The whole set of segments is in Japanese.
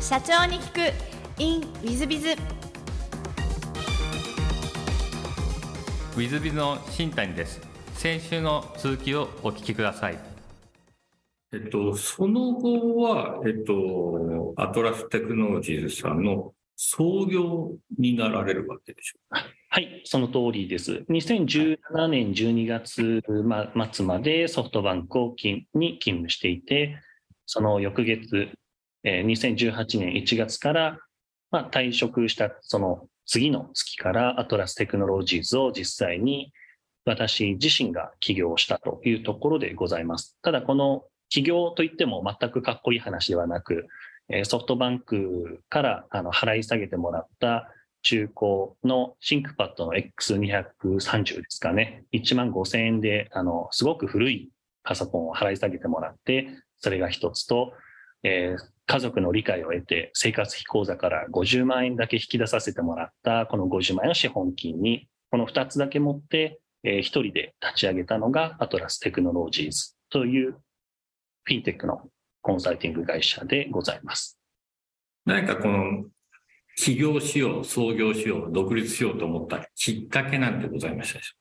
社長に聞く in ウィズビズウィズビズの新谷です先週の続きをお聞きくださいえっと、その後は、えっと、アトラステクノロジーズさんの創業になられるわけでしょうか？はい、その通りです。2017年12月末までソフトバンクを勤に勤務していて、その翌月、えー2018年1月から、まあ、退職したその次の月からアトラステクノロジーズを実際に私自身が起業したというところでございます。ただこの起業といっても全くかっこいい話ではなく、ソフトバンクからあの払い下げてもらった中古の ThinkPad の X230 ですかね。1万5千円で、あの、すごく古いパソコンを払い下げてもらって、それが一つと、えー家族の理解を得て生活費口座から50万円だけ引き出させてもらったこの50万円の資本金に、この2つだけ持って、えー一人で立ち上げたのがアトラステクノロジーズというフィンテックのコンサルティング会社でございます。何かこの、起業しよう、創業しよう、独立しようと思ったきっかけなんてございましたでしょ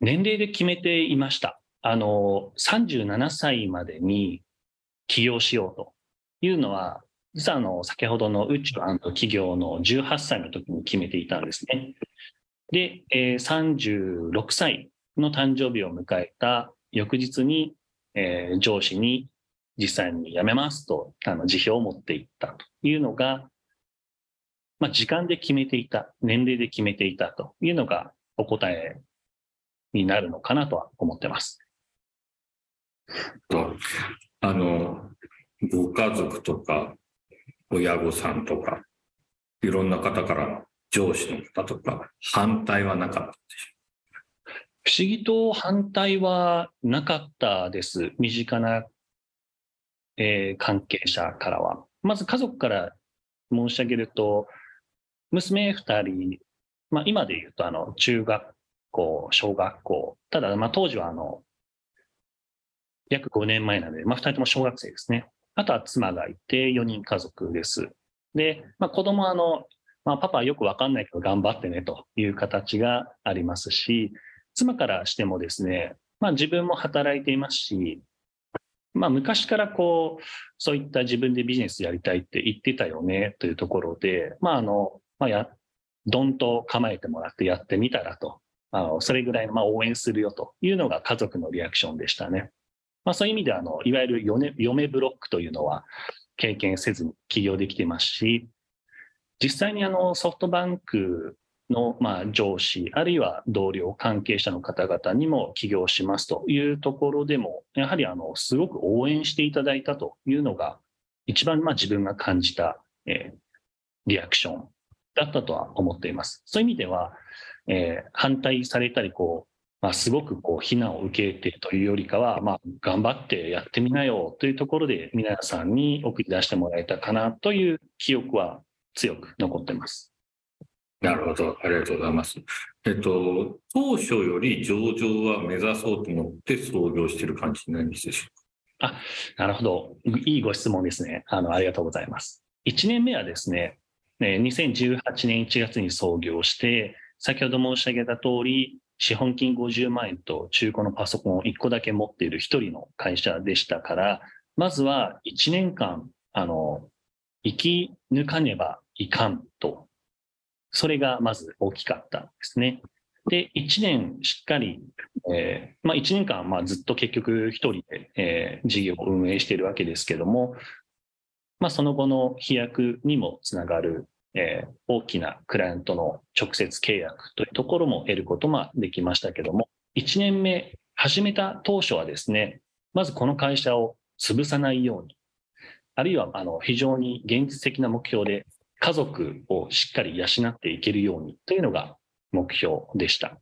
年齢で決めていました。あの、37歳までに起業しようというのは、実はあの、先ほどの宇宙企業の18歳の時に決めていたんですね。で、えー36歳の誕生日を迎えた翌日に、えー上司に実際に辞めますと、あの、辞表を持っていったというのが、まあ、時間で決めていた、年齢で決めていたというのがお答えになるのかなとは思ってます。あの、ご家族とか、親御さんとか、いろんな方から上司の方とか、反対はなかったでし不思議と反対はなかったです。身近な、えー関係者からは。まず家族から申し上げると、娘二人、まあ今で言うとあの中学校、小学校、ただまあ当時はあの、約5年前なので、まあ二人とも小学生ですね。あとは妻がいて4人家族です。で、まあ子供はあの、まあパパはよくわかんないけど頑張ってねという形がありますし、妻からしてもですね、まあ自分も働いていますし、まあ昔からこう、そういった自分でビジネスやりたいって言ってたよねというところで、まああの、まあや、どんと構えてもらってやってみたらと、あの、それぐらいまあ応援するよというのが家族のリアクションでしたね。まあそういう意味であの、いわゆる嫁ブロックというのは経験せずに起業できてますし、実際にあのソフトバンクのまあ上司、あるいは同僚、関係者の方々にも起業しますというところでも、やはりあのすごく応援していただいたというのが、一番まあ自分が感じた、えーリアクションだったとは思っています。そういう意味では、えー反対されたり、こう、まあ、すごくこう非難を受けてというよりかは、まあ、頑張ってやってみなよというところで、皆さんに送り出してもらえたかなという記憶は強く残っています。ょなるほど、ありがとうございます。えっと、当初より上場は目指そうと思って創業している感じになりますでしょなるほど。いいご質問ですね。あの、ありがとうございます。1年目はですね、えー2018年1月に創業して、先ほど申し上げた通り、資本金50万円と中古のパソコンを1個だけ持っている一人の会社でしたから、まずは1年間、あの、生き抜かねばいかんと。それがまず大きかったんですね。で、1年しっかりえーまあ、1年間、まあ、ずっと結局一人で、えー事業を運営しているわけですけども、まあ、その後の飛躍にもつながる、えー大きなクライアントの直接契約というところも得ることができましたけども、1年目、始めた当初はですね、まずこの会社を潰さないように、あるいはあの非常に現実的な目標で家族をしっかり養っていけるようにというのが目標でした。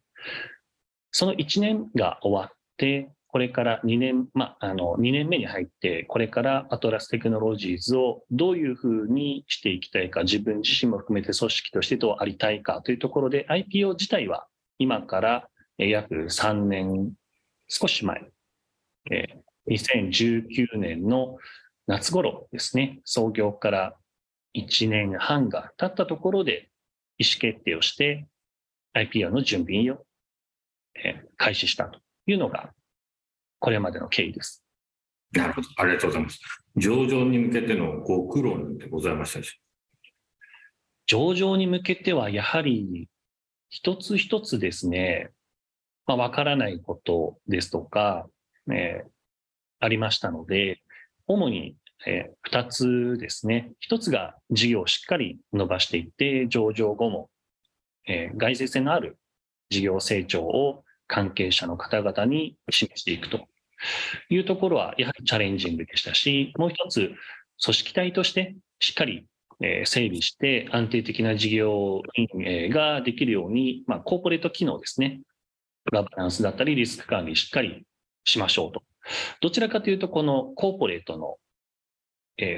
その1年が終わって、これから2年、まあ、の、2年目に入って、これからアトラステクノロジーズをどういうふうにしていきたいか、自分自身も含めて組織としてどうありたいかというところで、IPO 自体は今から約3年少し前、え2019年の夏頃ですね、創業から1年半が経ったところで意思決定をして IPO の準備を開始したというのが、これまでの経緯です。なるほど。ありがとうございます。上場に向けてのご苦労でございました上場に向けては、やはり一つ一つですね、まあ、わからないことですとか、えー、ありましたので、主に、えー、2つですね。1つが事業をしっかり伸ばしていって、上場後も、えー、外生性のある事業成長を関係者の方々に示していくというところは、やはりチャレンジングでしたし、もう一つ、組織体としてしっかり整備して安定的な事業運営ができるように、まあ、コーポレート機能ですね。ガバナンスだったりリスク管理しっかりしましょうと。どちらかというと、このコーポレートの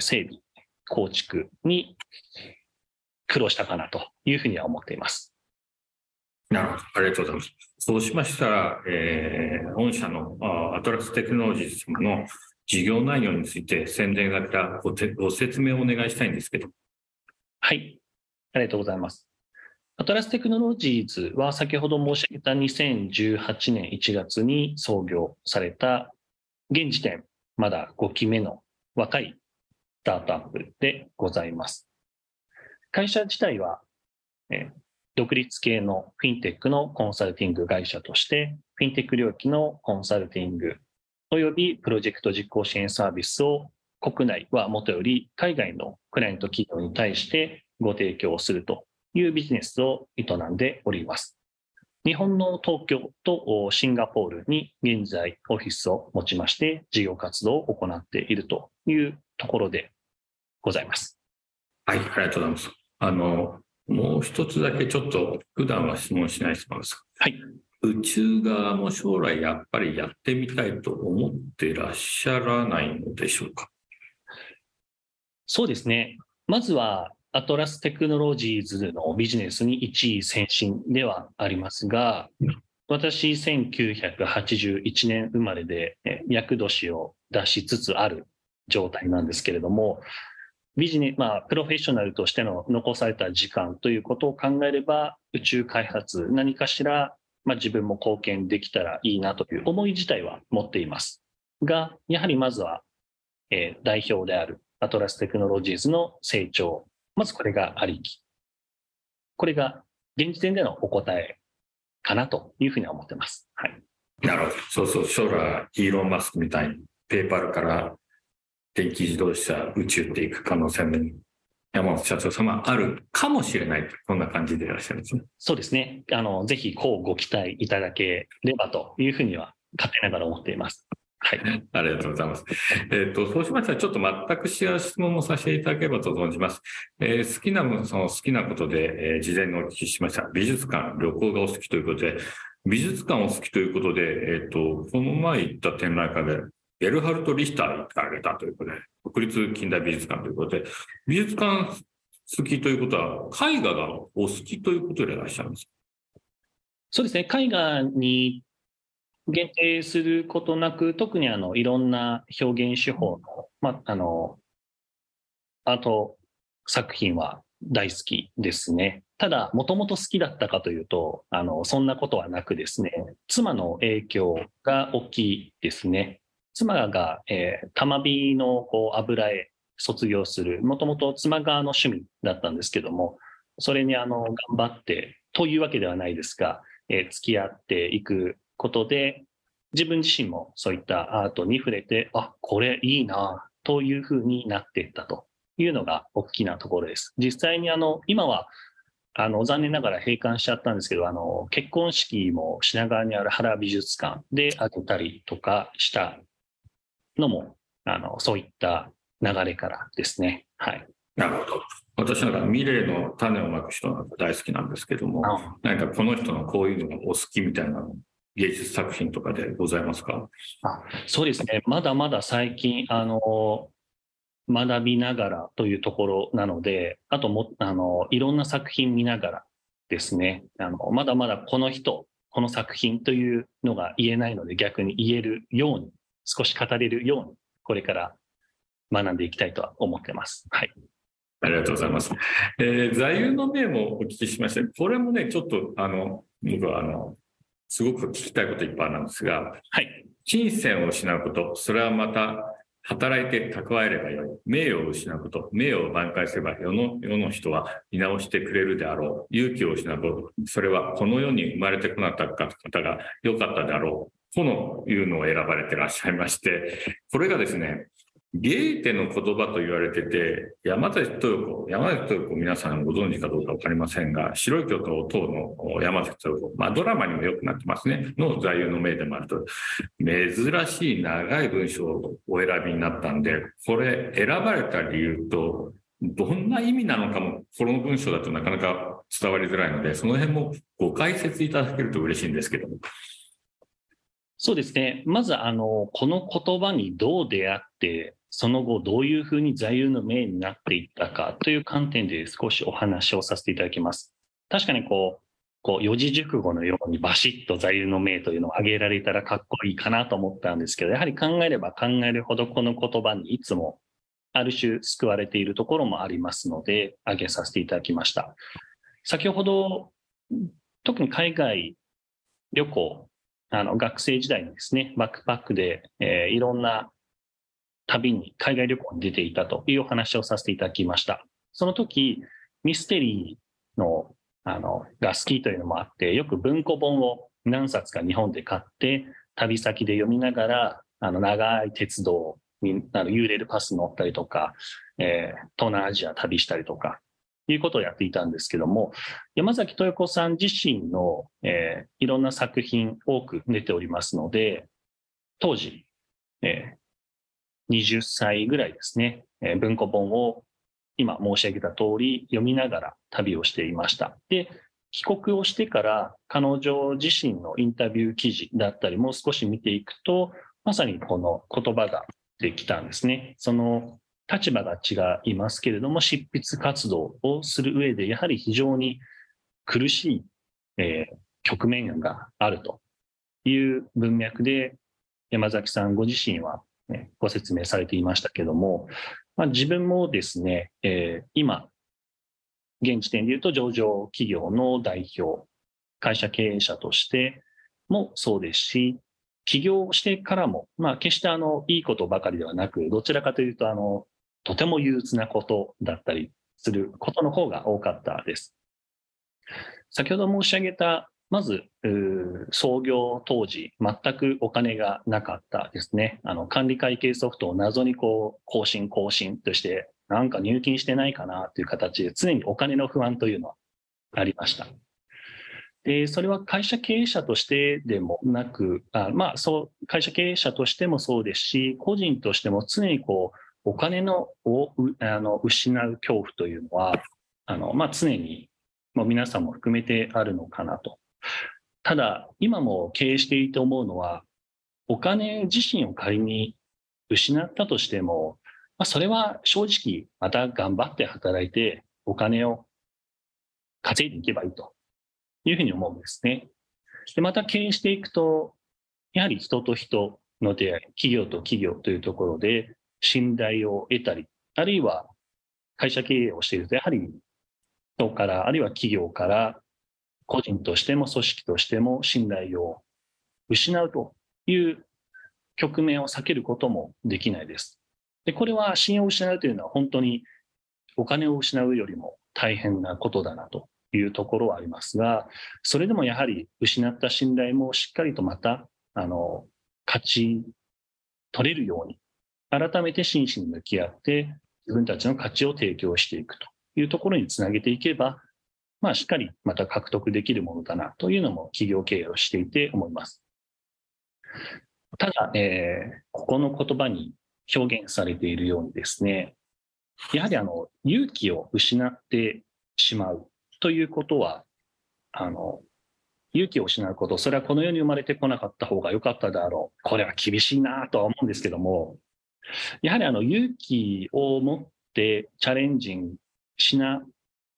整備、構築に苦労したかなというふうには思っています。なるほど。ありがとうございます。そうしましたら、えー、御社のアトラステクノロジー様の事業内容について宣伝がたご説明をお願いしたいんですけど。はい。ありがとうございます。アトラステクノロジーズは先ほど申し上げた2018年1月に創業された現時点まだ5期目の若いスタートアップでございます。会社自体は、え独立系のフィンテックのコンサルティング会社として、フィンテック領域のコンサルティング及びプロジェクト実行支援サービスを国内はもとより海外のクライアント企業に対してご提供するというビジネスを営んでおります。日本の東京とシンガポールに現在オフィスを持ちまして事業活動を行っているというところでございます。はい、ありがとうございます。あの、もう一つだけちょっと普段は質問しない質問です。はい。宇宙側も将来やっぱりやってみたいと思っていらっしゃらないのでしょうか？そうですね。まずはアトラステクノロジーズのビジネスに一位先進ではありますが、私、1981年生まれで、厄年を出しつつある状態なんですけれども、ビジネス、まあ、プロフェッショナルとしての残された時間ということを考えれば、宇宙開発、何かしら、まあ、自分も貢献できたらいいなという思い自体は持っています。が、やはりまずは、えー、代表であるアトラステクノロジーズの成長。まずこれがありき。これが現時点でのお答えかなというふうには思ってます。はい。なるほど。そうそう。将来、イーロン・マスクみたいに、ペーパルから電気自動車、宇宙っていく可能性も山本社長様あるかもしれないこんな感じでいらっしゃるんですね。そうですね。あの、ぜひ、こうご期待いただければというふうには、勝手ながら思っています。はい。ありがとうございます。えっ、ー、と、そうしましたら、ちょっと全く違う質問もさせていただければと存じます。えー、好きな、その好きなことで、えー、事前にお聞きしました。美術館、旅行がお好きということで、美術館お好きということで、えっ、と、この前行った展覧会で、ゲルハルト・リヒター行かれたということで、国立近代美術館ということで、美術館好きということは、絵画がお好きということでいらっしゃるんですそうですね、絵画に限定することなく、特にあのいろんな表現手法の,、まあ、あのアート作品は大好きですね。ただ、もともと好きだったかというと、あのそんなことはなくですね、妻の影響が大きいですね。妻が、えー、玉火のこう油絵卒業する、もともと妻側の趣味だったんですけども、それにあの頑張ってというわけではないですが、えー、付き合っていくことで、自分自身もそういったアートに触れて、あ、これいいな、というふうになっていったというのが大きなところです。実際にあの、今はあの、残念ながら閉館しちゃったんですけど、あの、結婚式も品川にある原美術館であげたりとかしたのも、あの、そういった流れからですね。はい。なるほど。私なんかミレーの種をまく人なんか大好きなんですけども、何かこの人のこういうのがお好きみたいな芸術作品とかでございますか？あそうですね。まだまだ最近、あの、学びながらというところなので、あとも、あの、いろんな作品見ながらですね、あの、まだまだこの人、この作品というのが言えないので逆に言えるように少し語れるように、これから学んでいきたいとは思ってます。はい。ありがとうございます。えー、座右の銘もお聞きしました。これもね、ちょっと、あの、僕は、あの、すごく聞きたいこといっぱいなんですが、はい。金銭を失うこと、それはまた、働いて蓄えればよい。名誉を失うこと。名誉を挽回すれば世の世の人は見直してくれるであろう。勇気を失うこと。それはこの世に生まれてこなかった方が良かったであろう。とのいうのを選ばれてらっしゃいまして、これがですね、ゲーテの言葉と言われてて、山崎豊子、山崎豊子皆さんご存知かどうかわかりませんが、白い巨頭等の山崎豊子、まあドラマにもよくなってますね、の座右の銘でもあると、珍しい長い文章をお選びになったんで、これ選ばれた理由と、どんな意味なのかも、この文章だとなかなか伝わりづらいので、その辺もご解説いただけると嬉しいんですけども。そうですね。まず、あの、この言葉にどう出会って、その後どういうふうに座右の銘になっていったかという観点で少しお話をさせていただきます。確かにこう、こう四字熟語のようにバシッと座右の銘というのを挙げられたらかっこいいかなと思ったんですけど、やはり考えれば考えるほどこの言葉にいつもある種救われているところもありますので、挙げさせていただきました。先ほど、特に海外旅行、あの学生時代にですね、バックパックで、えー、いろんな旅に、海外旅行に出ていたというお話をさせていただきました。その時、ミステリーの、あの、が好きというのもあって、よく文庫本を何冊か日本で買って、旅先で読みながら、あの、長い鉄道に、あの、ユールパス乗ったりとか、えー、東南アジア旅したりとか、いうことをやっていたんですけども、山崎豊子さん自身の、えー、いろんな作品多く出ておりますので、当時、えー、20歳ぐらいですね、えー、文庫本を今申し上げた通り読みながら旅をしていました。で、帰国をしてから彼女自身のインタビュー記事だったりも少し見ていくと、まさにこの言葉ができたんですね。その立場が違いますけれども、執筆活動をする上で、やはり非常に苦しい、えー、局面があるという文脈で、山崎さんご自身はね、ご説明されていましたけども、まあ、自分もですね、えー、今、現時点で言うと上場企業の代表、会社経営者としてもそうですし、起業してからも、まあ、決してあの、いいことばかりではなく、どちらかというと、あの、とても憂鬱なことだったりすることの方が多かったです。先ほど申し上げたまず、創業当時、全くお金がなかったですね。あの、管理会計ソフトを謎にこう、更新更新として、なんか入金してないかなという形で、常にお金の不安というのはありました。で、それは会社経営者としてでもなく、あまあ、そう、会社経営者としてもそうですし、個人としても常にこう、お金のをあの失う恐怖というのは、あの、まあ、常に、もう皆さんも含めてあるのかなとただ、今も経営していて思うのは、お金自身を仮に失ったとしても、まあ、それは正直また頑張って働いてお金を稼いでいけばいいというふうに思うんですね。で、また経営していくと、やはり人と人の出会い、企業と企業というところで信頼を得たり、あるいは会社経営をしていると、やはり人から、あるいは企業から個人としても組織としても信頼を失うという局面を避けることもできないです。で、これは信用を失うというのは本当にお金を失うよりも大変なことだなというところはありますが、それでもやはり失った信頼もしっかりとまた、あの、勝ち取れるように、改めて真摯に向き合って自分たちの価値を提供していくというところにつなげていけば、まあ、しっかりまた獲得できるものだなというのも企業経営をしていて思います。ただ、えー、ここの言葉に表現されているようにですね、やはりあの、勇気を失ってしまうということは、あの、勇気を失うこと、それはこの世に生まれてこなかった方が良かったであろう。これは厳しいなとは思うんですけども、やはりあの勇気を持ってチャレンジしな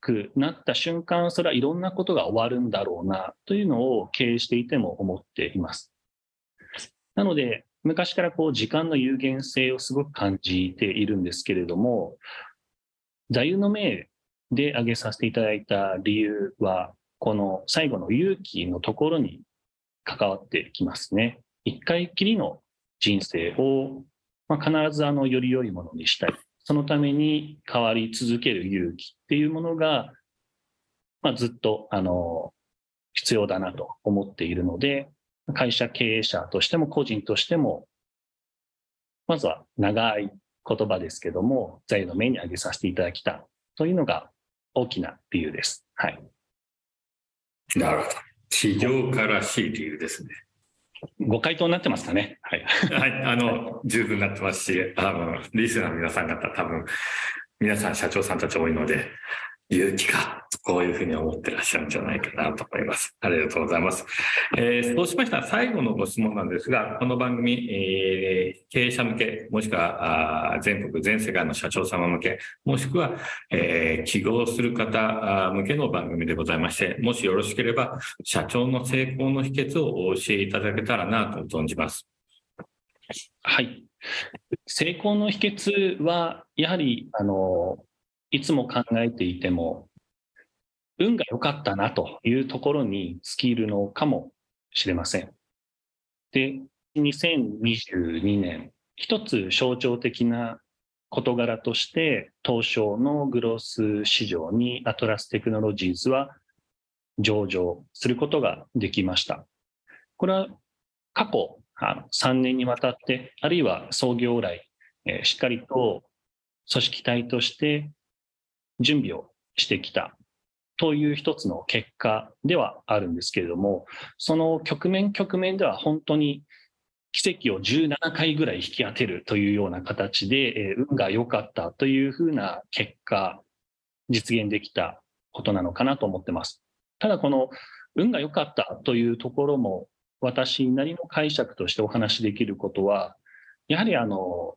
くなった瞬間、それはいろんなことが終わるんだろうなというのを経営していても思っています。なので、昔からこう時間の有限性をすごく感じているんですけれども、座右の銘で挙げさせていただいた理由は、この最後の勇気のところに関わってきますね。一回きりの人生を、まあ、必ずあのより良いものにしたい。そのために変わり続ける勇気っていうものが、まあ、ずっとあの必要だなと思っているので、会社経営者としても個人としても、まずは長い言葉ですけども、財の目に挙げさせていただきたというのが大きな理由です。はい。なるほど。市場からしい理由ですね。ご回答になってますかね？はい。はい、あの、十分なってますし、あの、リスナーの皆さん方、多分、皆さん社長さんたち多いので、勇気か、こういうふうに思ってらっしゃるんじゃないかなと思います。ありがとうございます。えー、そうしましたら最後のご質問なんですが、この番組、えー、経営者向け、もしくはあ全国、全世界の社長様向け、もしくは、えー、起業する方向けの番組でございまして、もしよろしければ、社長の成功の秘訣をお教えいただけたらなと存じます。はい。成功の秘訣は、やはり、あの、いつも考えていても、運が良かったなというところに尽きるのかもしれません。で、2022年、一つ象徴的な事柄として、東証のグロース市場にアトラステクノロジーズは上場することができました。これは過去3年にわたって、あるいは創業来、しっかりと組織体として準備をしてきたという一つの結果ではあるんですけれども、その局面局面では本当に奇跡を17回ぐらい引き当てるというような形で、え運が良かったというふうな結果、実現できたことなのかなと思ってます。ただこの運が良かったというところも私なりの解釈としてお話しできることは、やはりあの、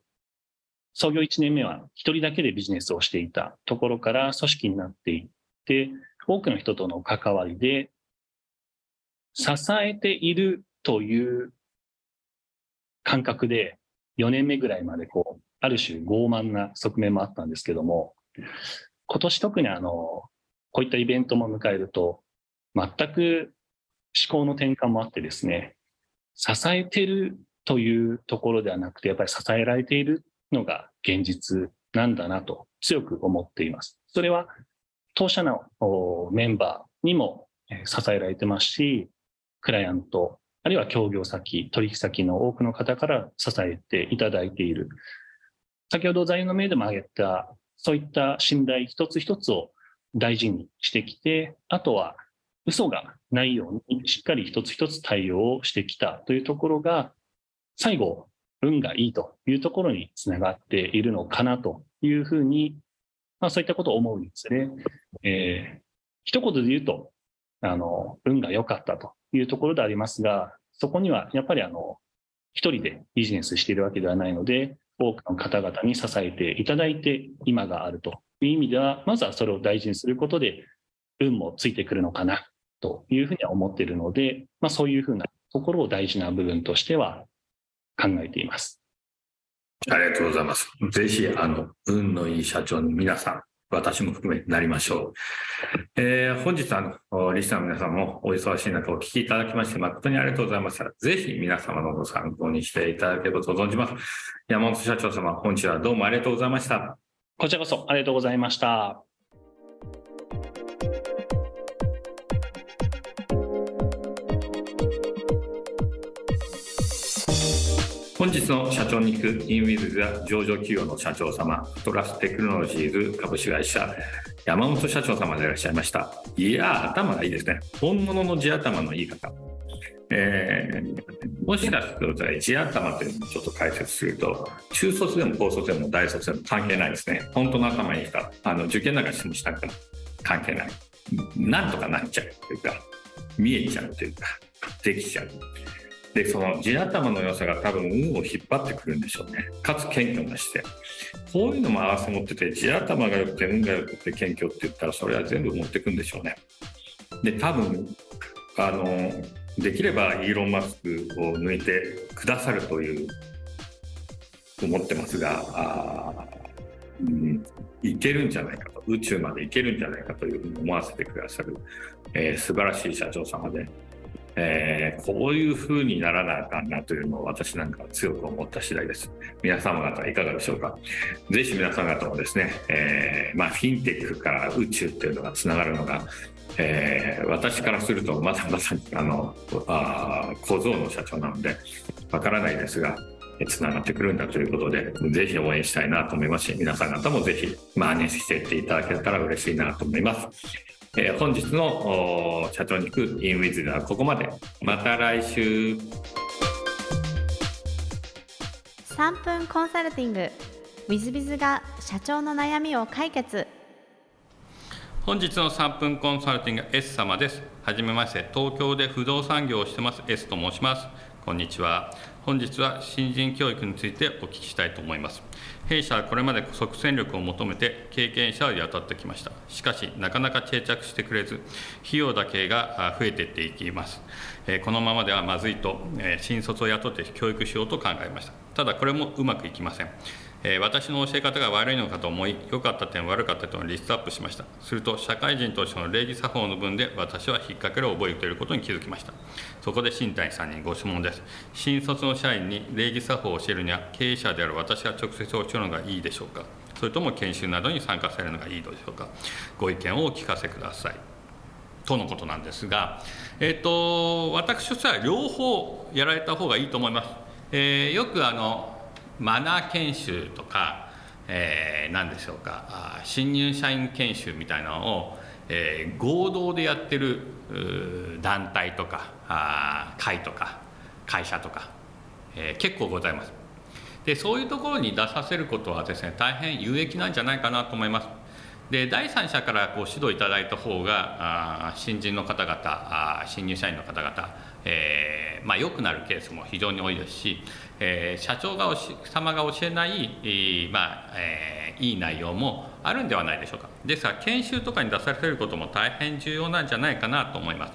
創業1年目は一人だけでビジネスをしていたところから組織になっていって、多くの人との関わりで、支えているという感覚で4年目ぐらいまでこう、ある種傲慢な側面もあったんですけども、今年特にあの、こういったイベントも迎えると、全く思考の転換もあってですね、支えてるというところではなくて、やっぱり支えられているのが現実なんだなと強く思っています。それは当社のメンバーにも支えられてますし、クライアント、あるいは協業先、取引先の多くの方から支えていただいている。先ほど座右の銘でも挙げた、そういった信頼一つ一つを大事にしてきて、あとは嘘がないようにしっかり一つ一つ対応をしてきたというところが、最後、運がいいというところにつながっているのかなというふうに、まあそういったことを思うんですね。えー、一言で言うと、あの、運が良かったというところでありますが、そこにはやっぱりあの、一人でビジネスしているわけではないので、多くの方々に支えていただいて今があるという意味では、まずはそれを大事にすることで、運もついてくるのかなというふうには思っているので、まあそういうふうなところを大事な部分としては考えています。ありがとうございます。ぜひ、あの、運のいい社長の皆さん、私も含めなりましょう。えー、本日、あの、リスナーの皆さんもお忙しい中お聞きいただきまして、誠にありがとうございました。ぜひ皆様のご参考にしていただければと存じます。山本社長様、本日はどうもありがとうございました。こちらこそありがとうございました。本日の社長に行くインウィズが上場企業の社長様、トラステクノロジーズ株式会社、山本社長様でいらっしゃいました。いや頭がいいですね。本物の地頭のいい方。えー、もしかすると地頭というのをちょっと解説すると、中卒でも高卒でも大卒でも関係ないですね。本当の頭いい人。あの受験なんかしてもしたくない関係ない。なんとかなっちゃうというか、見えちゃうというか、できちゃう。でその地頭の良さが多分運を引っ張ってくるんでしょうね。かつ謙虚な姿勢こういうのも合わせ持ってて地頭が良くて運が良くて謙虚って言ったらそれは全部持ってくんでしょうね。で多分あのできればイーロン・マスクを抜いてくださるという思ってますが、あうん、いけるんじゃないかと、宇宙まで行けるんじゃないかというふうに思わせてくださる、えー、素晴らしい社長様で、えー、こういうふうにならなあかんなというのを私なんか強く思った次第です。皆様方いかがでしょうか？ぜひ皆様方もですね、えー、まあ、フィンテックから宇宙っていうのがつながるのが、えー、私からするとまだまさにあのあ小僧の社長なのでわからないですがつながってくるんだということでぜひ応援したいなと思いますし皆さん方もぜひ真似していっていただけたら嬉しいなと思います。えー、本日の社長に行くインウィズではここまでまた来週3分コンサルティング i z b i z が社長の悩みを解決本日の3分コンサルティング S 様です。はじめまして、東京で不動産業をしてます S と申します。こんにちは。本日は新人教育についてお聞きしたいと思います。弊社はこれまで即戦力を求めて経験者を雇ってきました。しかし、なかなか定着してくれず、費用だけが増えていっていきます。このままではまずいと、新卒を雇って教育しようと考えました。ただ、これもうまくいきません。私の教え方が悪いのかと思い良かった点悪かった点をリストアップしましたすると社会人としての礼儀作法の分で私は引っ掛ける覚えていることに気づきましたそこで新谷さんにご質問です。新卒の社員に礼儀作法を教えるには経営者である私が直接教えるのがいいでしょうか？それとも研修などに参加されるのがいいのでしょうか？ご意見をお聞かせください。とのことなんですが、えーと、私としては両方やられた方がいいと思います、えー、よくあのマナー研修とか、えー、何でしょうか？新入社員研修みたいなのを、えー、合同でやってる団体とかあ会とか会社とか、えー、結構ございます。でそういうところに出させることはですね大変有益なんじゃないかなと思います。で第三者からこう指導いただいた方があ新人の方々あ新入社員の方々、えーまあ、良くなるケースも非常に多いですしえー、社長が様が教えない、まあえー、いい内容もあるんではないでしょうかですから研修とかに出されることも大変重要なんじゃないかなと思います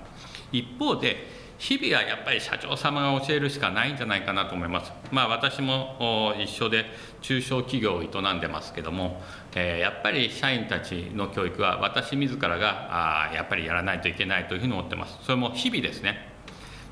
一方で日々はやっぱり社長様が教えるしかないんじゃないかなと思います。まあ私も一緒で中小企業を営んでますけども、えー、やっぱり社員たちの教育は私自らがあやっぱりやらないといけないというふうに思ってます。それも日々ですね。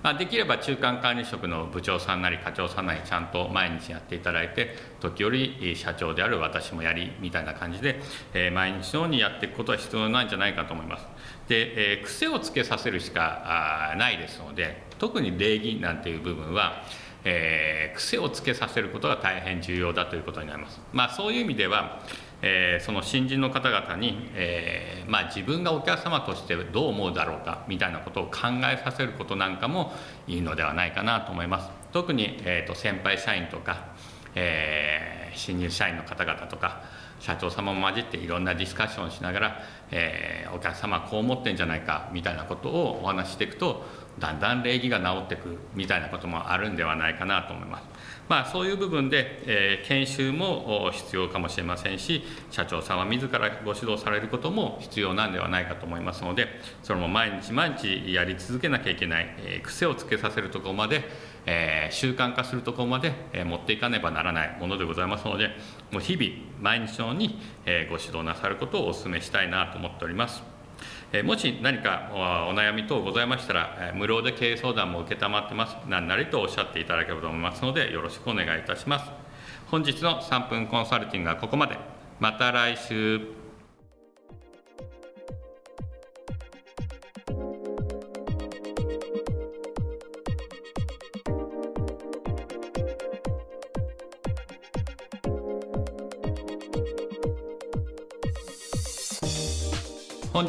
まあ、できれば中間管理職の部長さんなり課長さんなりちゃんと毎日やっていただいて時折社長である私もやりみたいな感じで、えー、毎日のようにやっていくことは必要なんじゃないかと思います。で、えー、癖をつけさせるしかないですので特に礼儀なんていう部分はえー、癖をつけさせることが大変重要だということになります。まあ、そういう意味では、えー、その新人の方々に、えー、まあ、自分がお客様としてどう思うだろうかみたいなことを考えさせることなんかもいいのではないかなと思います。特に、えーと、先輩社員とか、え新入社員の方々とか社長様も混じっていろんなディスカッションしながら、えお客様こう思ってんじゃないかみたいなことをお話ししていくとだんだん礼儀が治っていくみたいなこともあるんではないかなと思います。まあ、そういう部分で、えー、研修も必要かもしれませんし社長さんは自らご指導されることも必要なんではないかと思いますのでそれも毎日毎日やり続けなきゃいけない、えー、癖をつけさせるところまで、えー、習慣化するところまで、えー、持っていかねばならないものでございますのでもう日々毎日のように、えー、ご指導なさることをお勧めしたいなと思っております。もし何かお悩み等ございましたら、無料で経営相談も承ってます。何なりとおっしゃっていただければと思いますので、よろしくお願いいたします。本日の3分コンサルティングはここまで。また来週。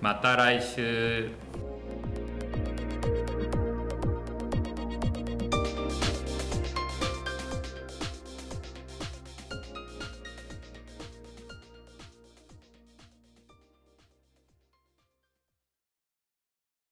また来週。